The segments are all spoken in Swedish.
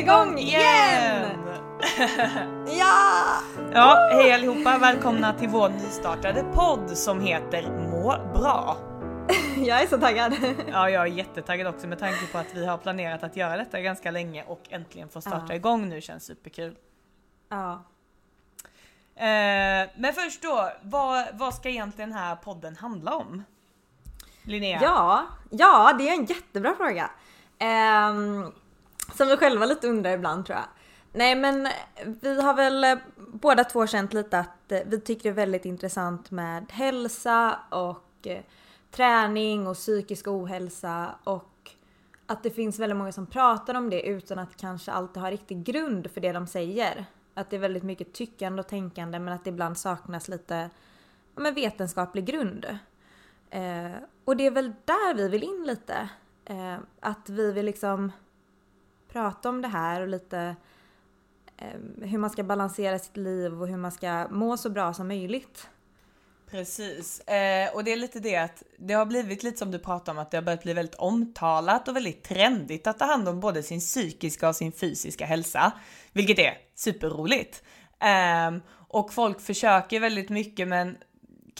igång igen! ja! Ja, hej allihopa! Välkomna till vår nystartade podd som heter Må bra. Jag är så taggad. Ja, jag är jättetaggad också med tanke på att vi har planerat att göra detta ganska länge och äntligen få starta Ja. igång nu känns superkul. Ja. Eh, men först då, vad, vad ska egentligen den här podden handla om? Linnea? ja, ja det är en jättebra fråga. Ehm, som vi själva lite undrar ibland tror jag. Nej men vi har väl eh, båda två känt lite att eh, vi tycker det är väldigt intressant med hälsa och eh, träning och psykisk ohälsa och att det finns väldigt många som pratar om det utan att kanske alltid ha riktig grund för det de säger. Att det är väldigt mycket tyckande och tänkande men att det ibland saknas lite men vetenskaplig grund. Eh, och det är väl där vi vill in lite. Eh, att vi vill liksom prata om det här och lite eh, hur man ska balansera sitt liv och hur man ska må så bra som möjligt. Precis, eh, och det är lite det att det har blivit lite som du pratar om att det har börjat bli väldigt omtalat och väldigt trendigt att ta hand om både sin psykiska och sin fysiska hälsa, vilket är superroligt. Eh, och folk försöker väldigt mycket men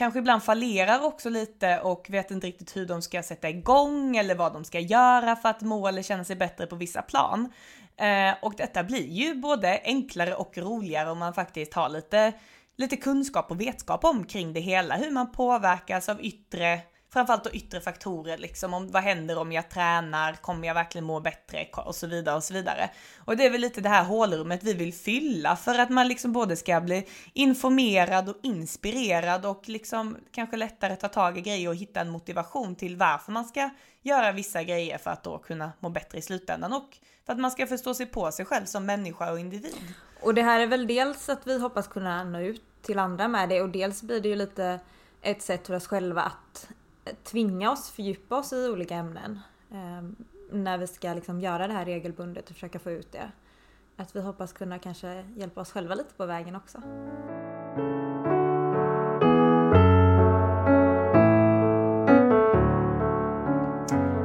kanske ibland fallerar också lite och vet inte riktigt hur de ska sätta igång eller vad de ska göra för att må eller känna sig bättre på vissa plan. Eh, och detta blir ju både enklare och roligare om man faktiskt har lite lite kunskap och vetskap om kring det hela, hur man påverkas av yttre, framförallt då yttre faktorer liksom, om vad händer om jag tränar, kommer jag verkligen må bättre och så vidare och så vidare. Och det är väl lite det här hålrummet vi vill fylla för att man liksom både ska bli informerad och inspirerad och liksom kanske lättare ta tag i grejer och hitta en motivation till varför man ska göra vissa grejer för att då kunna må bättre i slutändan och för att man ska förstå sig på sig själv som människa och individ. Och det här är väl dels att vi hoppas kunna nå ut till andra med det och dels blir det ju lite ett sätt för oss själva att tvinga oss fördjupa oss i olika ämnen. Eh, när vi ska liksom göra det här regelbundet och försöka få ut det. Att vi hoppas kunna kanske hjälpa oss själva lite på vägen också.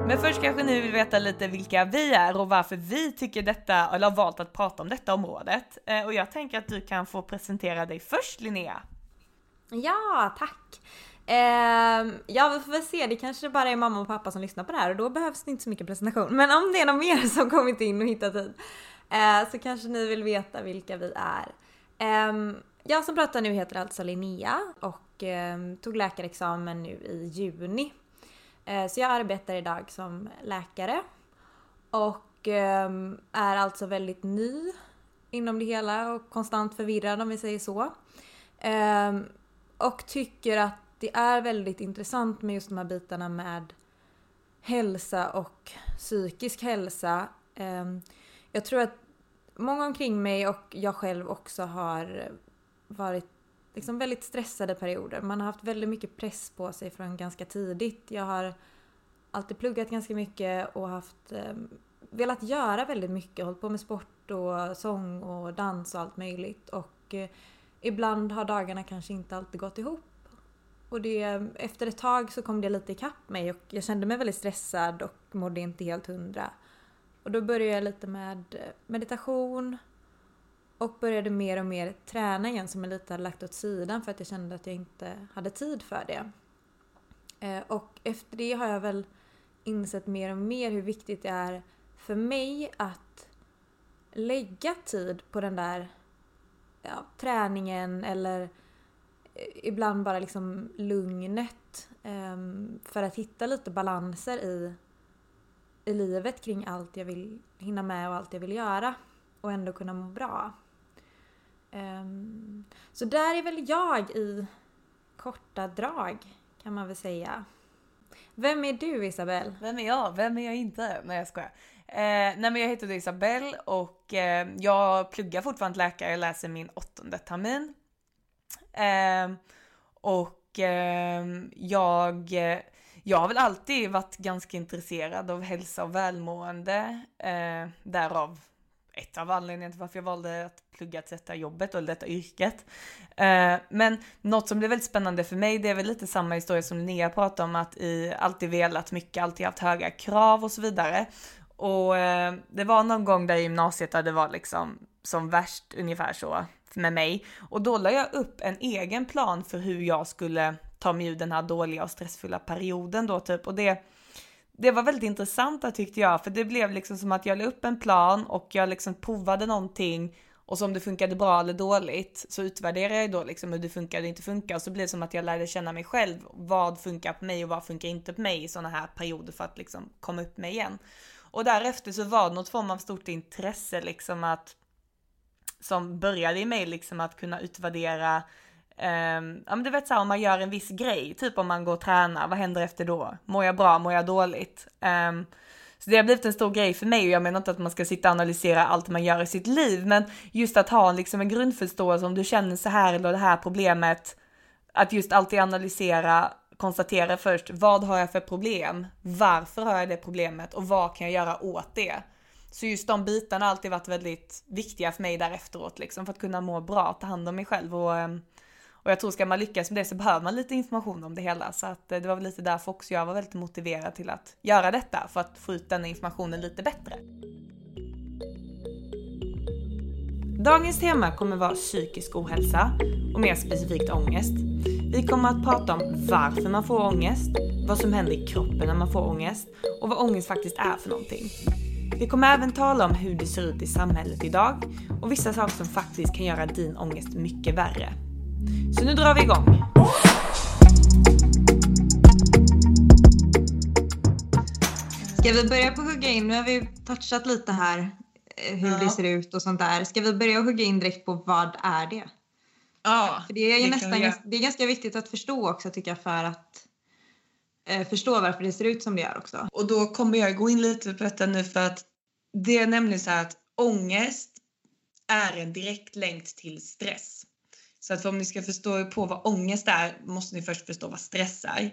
Men först kanske ni vill veta lite vilka vi är och varför vi tycker detta, eller har valt att prata om detta området. Eh, Och jag tänker att du kan få presentera dig först Linnea. Ja, tack! Eh, ja, vi får väl se. Det kanske bara är mamma och pappa som lyssnar på det här och då behövs det inte så mycket presentation. Men om det är någon mer som kommit in och hittat hit eh, så kanske ni vill veta vilka vi är. Eh, jag som pratar nu heter alltså Linnea och ehm, tog läkarexamen nu i juni. Eh, så jag arbetar idag som läkare och ehm, är alltså väldigt ny inom det hela och konstant förvirrad om vi säger så. Ehm, och tycker att det är väldigt intressant med just de här bitarna med hälsa och psykisk hälsa. Ehm, jag tror att många omkring mig och jag själv också har varit liksom väldigt stressade perioder. Man har haft väldigt mycket press på sig från ganska tidigt. Jag har alltid pluggat ganska mycket och haft ehm, velat göra väldigt mycket. Hållit på med sport och sång och dans och allt möjligt. Och eh, ibland har dagarna kanske inte alltid gått ihop. Och det, efter ett tag så kom det lite ikapp mig och jag kände mig väldigt stressad och mådde inte helt hundra. Och då började jag lite med eh, meditation och började mer och mer träna igen som jag lite hade lagt åt sidan för att jag kände att jag inte hade tid för det. Eh, och efter det har jag väl insett mer och mer hur viktigt det är för mig att lägga tid på den där ja, träningen eller eh, ibland bara liksom lugnet um, för att hitta lite balanser i, i livet kring allt jag vill hinna med och allt jag vill göra och ändå kunna må bra. Um, så där är väl jag i korta drag kan man väl säga. Vem är du Isabelle? Vem är jag? Vem är jag inte? Nej jag skojar. Eh, nej men jag heter Isabelle och eh, jag pluggar fortfarande till läkare, läser min åttonde termin. Eh, och eh, jag, jag har väl alltid varit ganska intresserad av hälsa och välmående. Eh, därav ett av anledningarna till varför jag valde att plugga till detta jobbet och detta yrket. Eh, men något som blev väldigt spännande för mig, det är väl lite samma historia som Linnea pratade om, att i alltid velat mycket, alltid haft höga krav och så vidare. Och eh, det var någon gång där i gymnasiet där det var liksom som värst ungefär så med mig. Och då la jag upp en egen plan för hur jag skulle ta mig ur den här dåliga och stressfulla perioden då typ. Och det, det var väldigt intressant tyckte jag, för det blev liksom som att jag la upp en plan och jag liksom provade någonting och så om det funkade bra eller dåligt så utvärderade jag då liksom hur det funkar och inte funkar och så blev det som att jag lärde känna mig själv. Vad funkar på mig och vad funkar inte på mig i sådana här perioder för att liksom komma upp mig igen. Och därefter så var det något form av stort intresse liksom att som började i mig liksom att kunna utvärdera Um, ja men du vet såhär om man gör en viss grej, typ om man går och tränar, vad händer efter då? Mår jag bra, mår jag dåligt? Um, så det har blivit en stor grej för mig och jag menar inte att man ska sitta och analysera allt man gör i sitt liv, men just att ha liksom en grundförståelse om du känner så här eller det här problemet, att just alltid analysera, konstatera först, vad har jag för problem? Varför har jag det problemet och vad kan jag göra åt det? Så just de bitarna har alltid varit väldigt viktiga för mig där efteråt liksom för att kunna må bra, ta hand om mig själv och ehm, och jag tror ska man lyckas med det så behöver man lite information om det hela. Så att eh, det var väl lite därför också jag var väldigt motiverad till att göra detta. För att få ut den informationen lite bättre. Dagens tema kommer vara psykisk ohälsa och mer specifikt ångest. Vi kommer att prata om varför man får ångest, vad som händer i kroppen när man får ångest och vad ångest faktiskt är för någonting. Vi kommer även tala om hur det ser ut i samhället idag och vissa saker som faktiskt kan göra din ångest mycket värre. Så nu drar vi igång. Ska vi börja på att hugga in? Nu har vi touchat lite här eh, hur ja. det ser ut och sånt där. Ska vi börja hugga in direkt på vad är det? Ja, för det är ju nästan det är ganska viktigt att förstå också tycker jag för att Eh, förstå varför det ser ut som det gör också. Och då kommer jag gå in lite på detta nu för att det är nämligen så att ångest är en direkt länk till stress. Så att om ni ska förstå på vad ångest är måste ni först förstå vad stress är.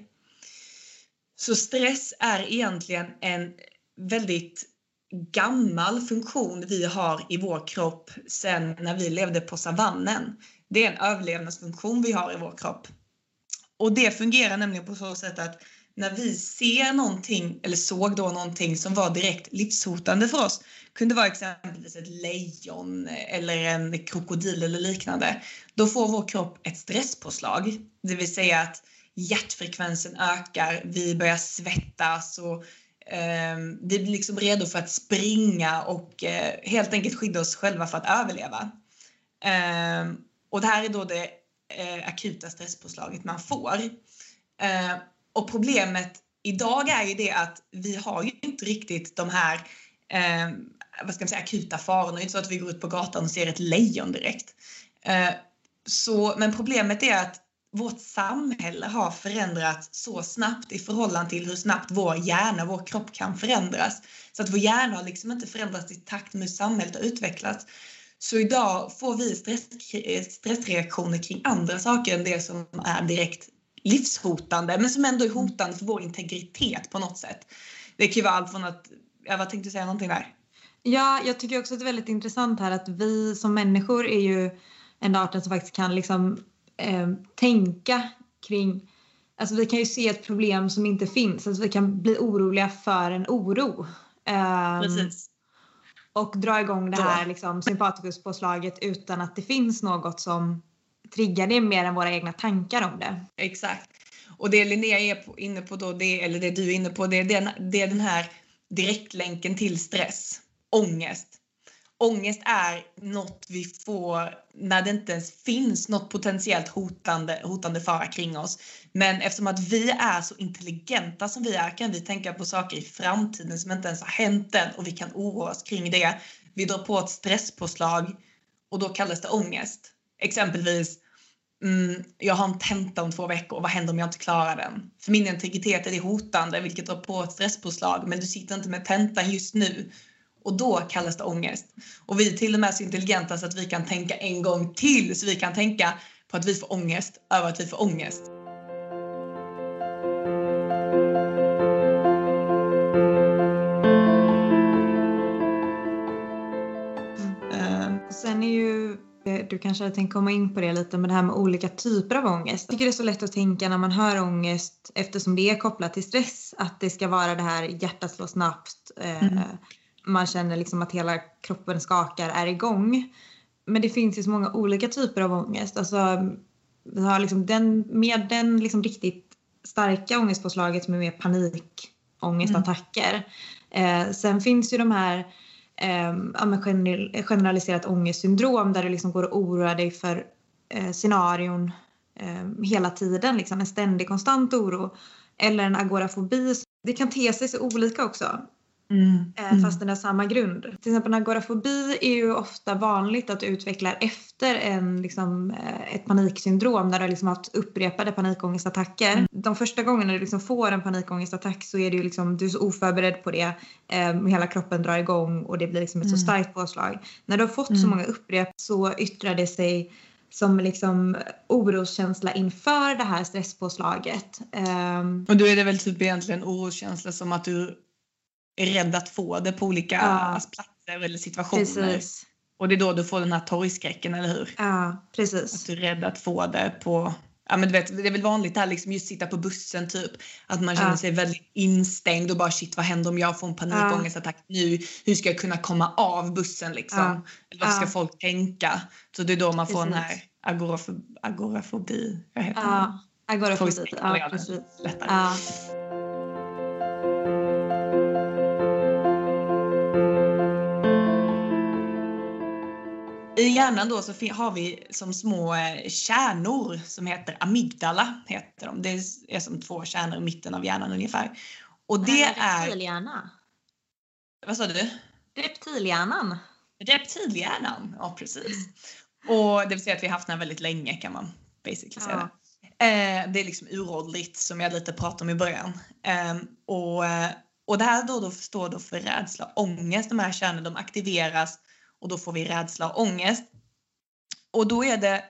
Så stress är egentligen en väldigt gammal funktion vi har i vår kropp sen när vi levde på savannen. Det är en överlevnadsfunktion vi har i vår kropp. Och det fungerar nämligen på så sätt att när vi ser någonting eller såg då någonting som var direkt livshotande för oss, kunde vara exempelvis ett lejon eller en krokodil eller liknande, då får vår kropp ett stresspåslag. Det vill säga att hjärtfrekvensen ökar, vi börjar svettas och eh, vi blir liksom redo för att springa och eh, helt enkelt skydda oss själva för att överleva. Eh, och det här är då det eh, akuta stresspåslaget man får. Eh, och problemet idag är ju det att vi har ju inte riktigt de här eh, vad ska man säga, akuta farorna. Det är inte så att vi går ut på gatan och ser ett lejon direkt. Eh, så, men problemet är att vårt samhälle har förändrats så snabbt i förhållande till hur snabbt vår hjärna, vår kropp kan förändras. Så att vår hjärna har liksom inte förändrats i takt med hur samhället har utvecklats. Så idag får vi stress, stressreaktioner kring andra saker än det som är direkt livshotande men som ändå är hotande för vår integritet på något sätt. Det kan ju vara allt från att, ja, vad tänkte säga någonting där? Ja, jag tycker också att det är väldigt intressant här att vi som människor är ju en arten som faktiskt kan liksom eh, tänka kring Alltså vi kan ju se ett problem som inte finns. Alltså vi kan bli oroliga för en oro. Um, Precis. Och dra igång det här liksom, sympatikuspåslaget utan att det finns något som triggar det mer än våra egna tankar om det. Exakt. Och det Linnea är inne på då, det, eller det du är inne på, det är den, det är den här direktlänken till stress, ångest. Ångest är något vi får när det inte ens finns något potentiellt hotande, hotande fara kring oss. Men eftersom att vi är så intelligenta som vi är kan vi tänka på saker i framtiden som inte ens har hänt än och vi kan oroa oss kring det. Vi drar på ett stresspåslag och då kallas det ångest. Exempelvis, mm, jag har en tenta om två veckor, vad händer om jag inte klarar den? För min integritet är det hotande, vilket drar på ett stresspåslag, men du sitter inte med tentan just nu. Och då kallas det ångest. Och vi är till och med så intelligenta så att vi kan tänka en gång till, så vi kan tänka på att vi får ångest över att vi får ångest. Du kanske hade tänkt komma in på det lite med det här med olika typer av ångest. Jag tycker det är så lätt att tänka när man hör ångest eftersom det är kopplat till stress att det ska vara det här hjärtat slår snabbt, eh, mm. man känner liksom att hela kroppen skakar, är igång. Men det finns ju så många olika typer av ångest. Alltså, vi har liksom den, med den liksom riktigt starka ångestpåslaget som är mer panikångestattacker. Mm. Eh, sen finns ju de här eh, generaliserat ångestsyndrom där du liksom går och oroar dig för eh, scenarion eh, hela tiden, liksom en ständig konstant oro. Eller en agorafobi. Det kan te sig så olika också. Mm. Eh, mm. Fast den har samma grund. Till exempel agorafobi är ju ofta vanligt att du utvecklar efter en, liksom, eh, ett paniksyndrom där du har liksom haft upprepade panikångestattacker. Mm. De första gångerna du liksom får en panikångestattack så är du, liksom, du är så oförberedd på det. Eh, hela kroppen drar igång och det blir liksom ett så mm. starkt påslag. När du har fått så mm. många upprep så yttrar det sig som liksom oroskänsla inför det här stresspåslaget. Um, och då är det väl typ egentligen oroskänsla som att du är rädd att få det på olika ja. platser eller situationer. Precis. Och det är då du får den här torgskräcken, eller hur? Ja, precis. Att du är rädd att få det på Ja men du vet, det är väl vanligt här liksom just sitta på bussen typ. Att man känner ja. sig väldigt instängd och bara shit vad händer om jag får en panikångestattack ja. nu? Hur ska jag kunna komma av bussen liksom? Ja. Eller vad ska folk tänka? Så det är då man får precis. den här agorafobi, agorafobi heter ja. Agorafobi, ja precis. I hjärnan då så har vi som små eh, kärnor som heter amygdala. Heter de. Det är som två kärnor i mitten av hjärnan ungefär. Och det är... Reptilhjärna. Vad sa du? Reptilhjärnan. Reptilhjärnan, ja precis. Och det vill säga att vi har haft den väldigt länge kan man basically säga. Ja. Eh, det är liksom uråldrigt som jag lite pratade om i början. Ehm, och, eh, och det här då, då står då för rädsla och ångest. De här kärnorna de aktiveras och då får vi rädsla och ångest. Och då är det,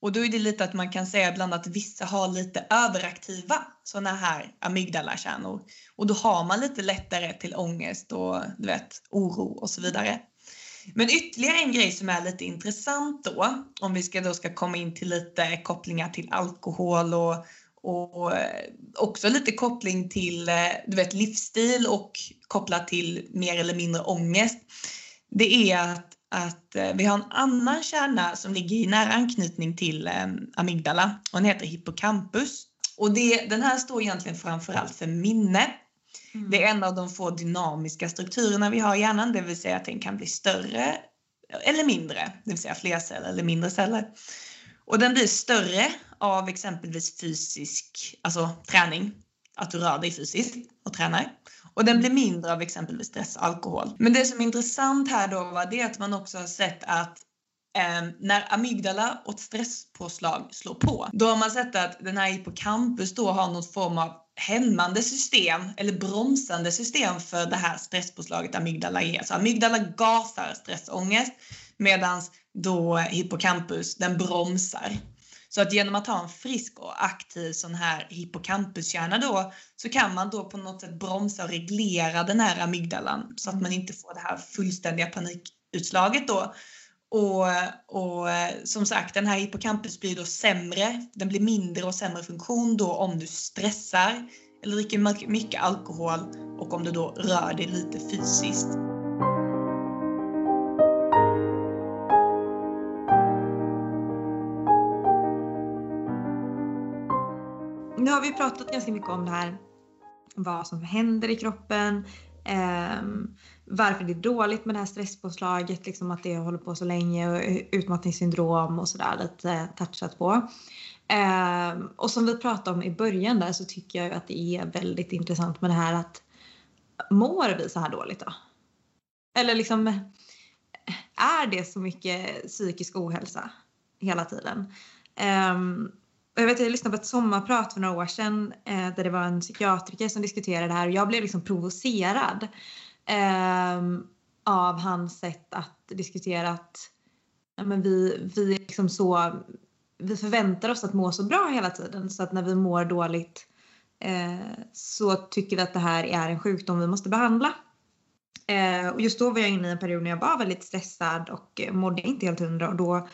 och då är det lite att man kan säga ibland att vissa har lite överaktiva sådana här amygdalakärnor. Och då har man lite lättare till ångest och du vet, oro och så vidare. Men ytterligare en grej som är lite intressant då, om vi ska då ska komma in till lite kopplingar till alkohol och, och också lite koppling till eh, du vet, livsstil och kopplat till mer eller mindre ångest det är att, att eh, vi har en annan kärna som ligger i nära anknytning till eh, amygdala och den heter hippocampus. Och det, den här står egentligen framförallt för minne. Mm. Det är en av de få dynamiska strukturerna vi har i hjärnan, det vill säga att den kan bli större eller mindre, det vill säga fler celler eller mindre celler. Och den blir större av exempelvis fysisk, alltså träning, att du rör dig fysiskt och tränar. Och den blir mindre av exempelvis stress och alkohol. Men det som är intressant här då var det att man också har sett att eh, när amygdala och stresspåslag slår på, då har man sett att den här hippocampus då har någon form av hämmande system eller bromsande system för det här stresspåslaget amygdala ger. Så amygdala gasar stressångest medan då hippocampus den bromsar. Så att genom att ha en frisk och aktiv sån här hippocampuskärna då så kan man då på något sätt bromsa och reglera den här amygdalan så att man inte får det här fullständiga panikutslaget då. Och, och som sagt, den här hippocampus blir då sämre, den blir mindre och sämre funktion då om du stressar eller dricker mycket alkohol och om du då rör dig lite fysiskt. Har vi pratat ganska mycket om det här. Vad som händer i kroppen. Eh, varför det är dåligt med det här stresspåslaget, liksom att det håller på så länge och utmattningssyndrom och sådär lite touchat på. Eh, och som vi pratade om i början där så tycker jag att det är väldigt intressant med det här att mår vi så här dåligt då? Eller liksom är det så mycket psykisk ohälsa hela tiden? Um, jag, vet, jag lyssnade på ett sommarprat för några år sedan eh, där det var en psykiatriker som diskuterade det här och jag blev liksom provocerad eh, av hans sätt att diskutera att ja, men vi, vi, liksom så, vi förväntar oss att må så bra hela tiden så att när vi mår dåligt eh, så tycker vi att det här är en sjukdom vi måste behandla. Eh, och just då var jag inne i en period när jag var väldigt stressad och mådde inte helt hundra och då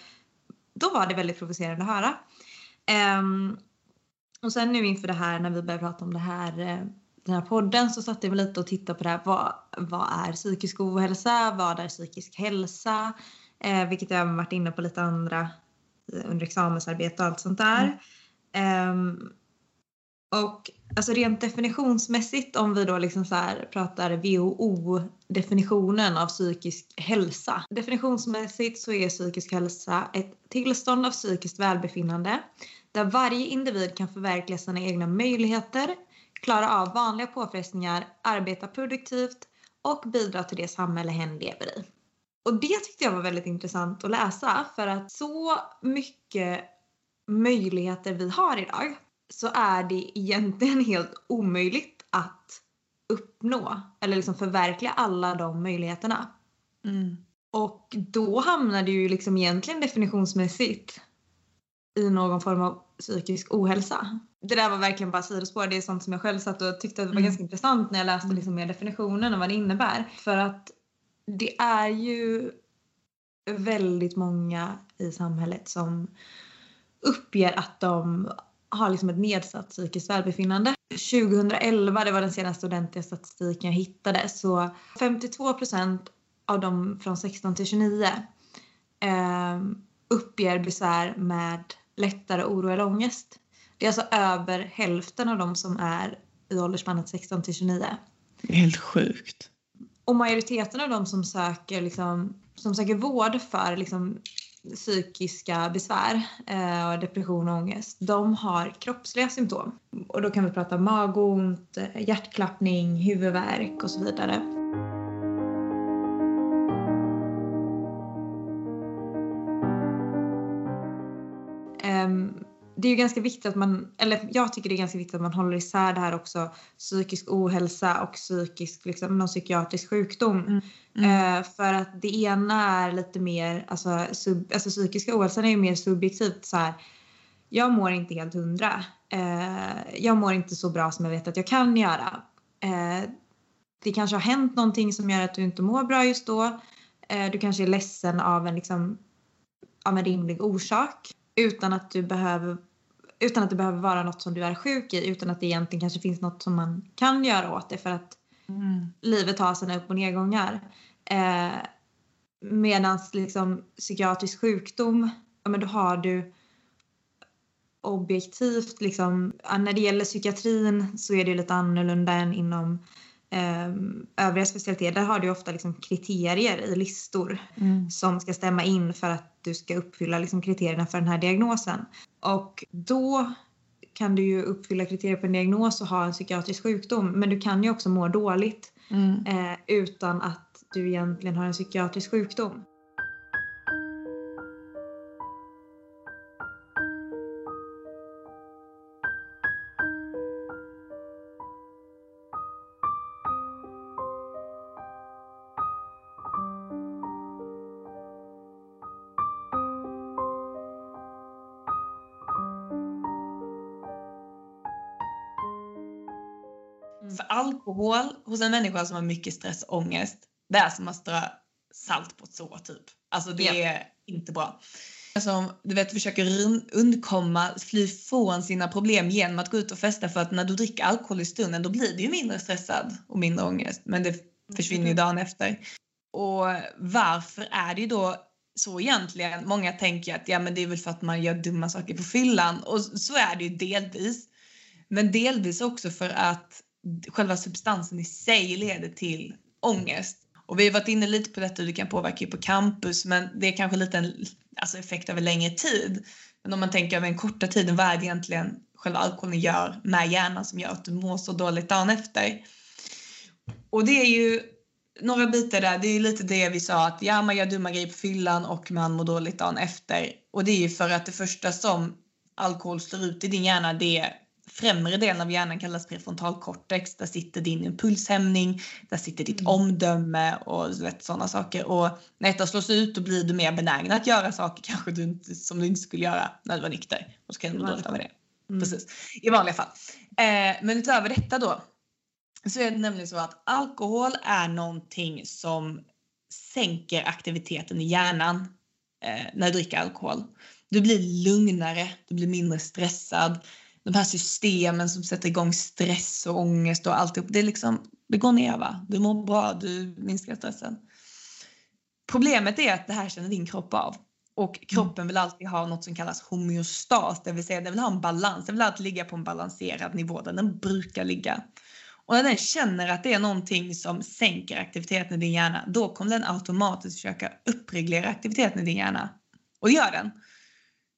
då var det väldigt provocerande att höra. Um, och sen nu inför det här när vi började prata om det här, eh, den här podden så satt jag lite och tittade på det här. Vad, vad är psykisk ohälsa? Vad är psykisk hälsa? Eh, vilket jag har varit inne på lite andra eh, under examensarbete och allt sånt där. Mm. Um, och alltså rent definitionsmässigt om vi då liksom så pratar WHO-definitionen av psykisk hälsa. Definitionsmässigt så är psykisk hälsa ett tillstånd av psykiskt välbefinnande där varje individ kan förverkliga sina egna möjligheter, klara av vanliga påfrestningar, arbeta produktivt och bidra till det samhälle hen lever i. Och det tyckte jag var väldigt intressant att läsa för att så mycket möjligheter vi har idag så är det egentligen helt omöjligt att uppnå eller liksom förverkliga alla de möjligheterna. Mm. Och då hamnar det ju liksom egentligen definitionsmässigt i någon form av psykisk ohälsa. Det där var verkligen bara sidospår. Det är sånt som jag själv satt och tyckte att det var mm. ganska intressant när jag läste mm. liksom mer definitionen och vad det innebär. För att det är ju väldigt många i samhället som uppger att de har liksom ett nedsatt psykiskt välbefinnande. 2011, det var den senaste ordentliga statistiken jag hittade, så 52% av de från 16 till 29 eh, uppger besvär med lättare oro eller ångest. Det är alltså över hälften av de som är i åldersspannet 16 till 29. Det är helt sjukt. Och majoriteten av de som söker, liksom, som söker vård för liksom, psykiska besvär, eh, depression och ångest, de har kroppsliga symptom. Och då kan vi prata magont, eh, hjärtklappning, huvudvärk och så vidare. Det är ju ganska viktigt att man, eller jag tycker det är ganska viktigt att man håller isär det här också, psykisk ohälsa och psykisk, liksom, någon psykiatrisk sjukdom. Mm. Mm. Eh, för att det ena är lite mer, alltså, sub, alltså psykiska ohälsan är ju mer subjektivt så här, jag mår inte helt hundra. Eh, jag mår inte så bra som jag vet att jag kan göra. Eh, det kanske har hänt någonting som gör att du inte mår bra just då. Eh, du kanske är ledsen av en, liksom, av en rimlig orsak utan att du behöver utan att det behöver vara något som du är sjuk i utan att det egentligen kanske finns något som man kan göra åt det för att mm. livet har sina upp och nedgångar. Eh, Medan liksom psykiatrisk sjukdom, ja men då har du objektivt liksom, när det gäller psykiatrin så är det lite annorlunda än inom övriga specialiteter. Där har du ofta liksom kriterier i listor mm. som ska stämma in för att du ska uppfylla liksom kriterierna för den här diagnosen. Och då kan du ju uppfylla kriterier på en diagnos och ha en psykiatrisk sjukdom men du kan ju också må dåligt mm. eh, utan att du egentligen har en psykiatrisk sjukdom. Alkohol hos en människa som har mycket stress och ångest, det är som att strö salt på ett sår typ. Alltså det yeah. är inte bra. Som du vet försöker undkomma, fly från sina problem genom att gå ut och festa för att när du dricker alkohol i stunden då blir du ju mindre stressad och mindre ångest. Men det försvinner ju dagen efter. Och varför är det ju då så egentligen? Många tänker att ja, men det är väl för att man gör dumma saker på fyllan och så är det ju delvis. Men delvis också för att själva substansen i sig leder till ångest. Och vi har varit inne lite på detta hur det kan påverka på campus men det är kanske lite en alltså effekt över längre tid. Men om man tänker över en korta tid, vad är det egentligen själva alkoholen gör med hjärnan som gör att du mår så dåligt dagen efter? Och det är ju några bitar där, det är lite det vi sa att ja, man gör dumma grejer på fyllan och man mår dåligt dagen efter. Och det är ju för att det första som alkohol slår ut i din hjärna det är främre delen av hjärnan kallas prefrontalkortex. Där sitter din impulshämning, där sitter ditt mm. omdöme och sådana saker. Och när detta slås ut då blir du mer benägen att göra saker kanske du inte, som du inte skulle göra när du var nykter. Och så kan du må dåligt av det. Mm. Precis. I vanliga fall. Eh, men utöver detta då så är det nämligen så att alkohol är någonting som sänker aktiviteten i hjärnan eh, när du dricker alkohol. Du blir lugnare, du blir mindre stressad. De här systemen som sätter igång stress och ångest och alltihop, det, är liksom, det går ner va? Du mår bra, du minskar stressen. Problemet är att det här känner din kropp av. Och mm. kroppen vill alltid ha något som kallas homeostas, det vill säga den vill ha en balans. Den vill alltid ligga på en balanserad nivå där den brukar ligga. Och när den känner att det är någonting som sänker aktiviteten i din hjärna, då kommer den automatiskt försöka uppreglera aktiviteten i din hjärna. Och det gör den.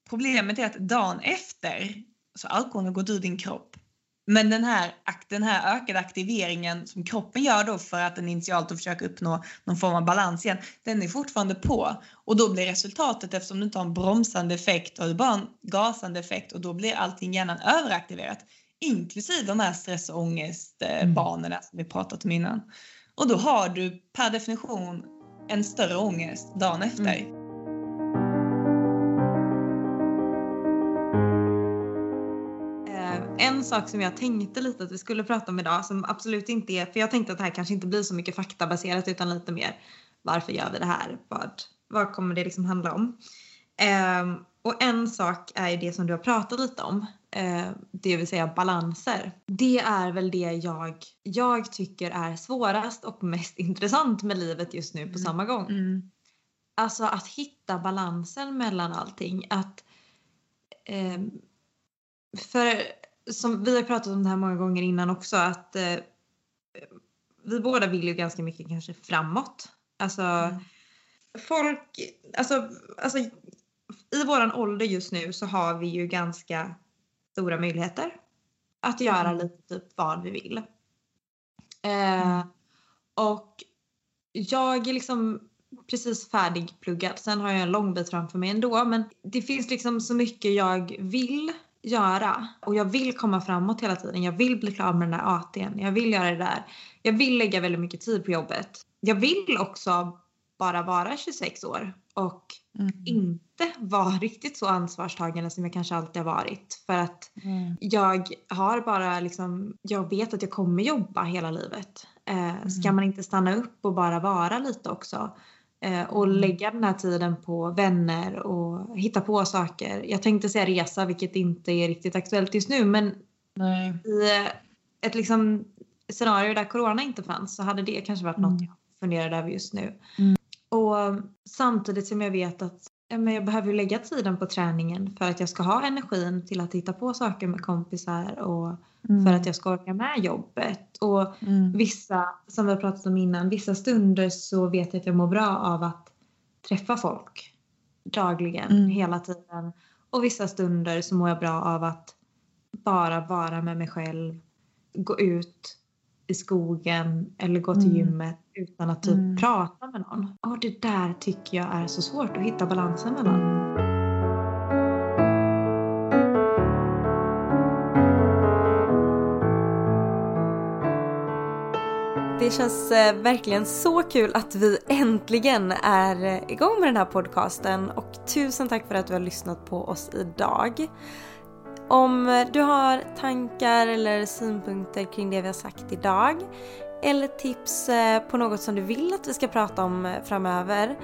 Problemet är att dagen efter så alkoholen gått ur din kropp. Men den här, den här ökade aktiveringen som kroppen gör då för att den initialt försöker försöka uppnå någon form av balans igen, den är fortfarande på. Och då blir resultatet, eftersom du inte har en bromsande effekt, har du bara en gasande effekt och då blir allting hjärnan överaktiverat. Inklusive de här stress och ångestbanorna mm. som vi pratat om innan. Och då har du per definition en större ångest dagen efter. Mm. En sak som jag tänkte lite att vi skulle prata om idag som absolut inte är, för jag tänkte att det här kanske inte blir så mycket faktabaserat utan lite mer varför gör vi det här? Vad, vad kommer det liksom handla om? Eh, och en sak är det som du har pratat lite om, eh, det vill säga balanser. Det är väl det jag, jag tycker är svårast och mest intressant med livet just nu på mm. samma gång. Mm. Alltså att hitta balansen mellan allting. Att eh, för som vi har pratat om det här många gånger innan också att eh, vi båda vill ju ganska mycket kanske framåt. Alltså mm. folk, alltså, alltså i våran ålder just nu så har vi ju ganska stora möjligheter att göra mm. lite typ vad vi vill. Eh, mm. Och jag är liksom precis färdigpluggad. Sen har jag en lång bit framför mig ändå men det finns liksom så mycket jag vill göra och jag vill komma framåt hela tiden. Jag vill bli klar med den där AT'n. Jag vill göra det där. Jag vill lägga väldigt mycket tid på jobbet. Jag vill också bara vara 26 år och mm. inte vara riktigt så ansvarstagande som jag kanske alltid har varit. För att mm. jag har bara liksom, jag vet att jag kommer jobba hela livet. Eh, mm. Ska man inte stanna upp och bara vara lite också? Eh, och mm. lägga den här tiden på vänner och hitta på saker. Jag tänkte säga resa vilket inte är riktigt aktuellt just nu men Nej. i ett liksom scenario där corona inte fanns så hade det kanske varit mm. något jag funderade över just nu. Mm. Och samtidigt som jag vet att ja, men jag behöver lägga tiden på träningen för att jag ska ha energin till att hitta på saker med kompisar och mm. för att jag ska orka med jobbet. Och mm. vissa, som vi har pratat om innan, vissa stunder så vet jag att jag mår bra av att träffa folk dagligen, mm. hela tiden. Och vissa stunder så mår jag bra av att bara vara med mig själv, gå ut i skogen eller gå till mm. gymmet utan att typ mm. prata med någon. Och det där tycker jag är så svårt att hitta balansen mellan. Känns eh, verkligen så kul att vi äntligen är eh, igång med den här podcasten och tusen tack för att du har lyssnat på oss idag. Om du har tankar eller synpunkter kring det vi har sagt idag eller tips eh, på något som du vill att vi ska prata om framöver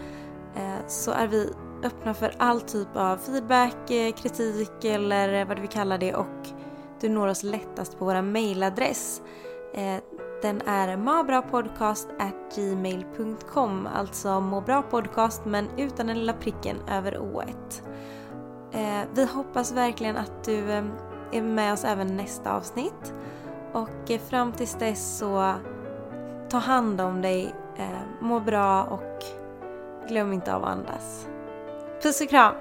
så är vi öppna för all typ av feedback, kritik eller vad du vill kalla det och du når oss lättast på vår mailadress. Eh, den är mabrapodcast@gmail.com alltså må bra podcast men utan den lilla pricken över ået. Eh, vi hoppas verkligen att du eh, är med oss även nästa avsnitt och fram tills dess så ta hand om dig, må bra och glöm inte av att andas. Puss och kram!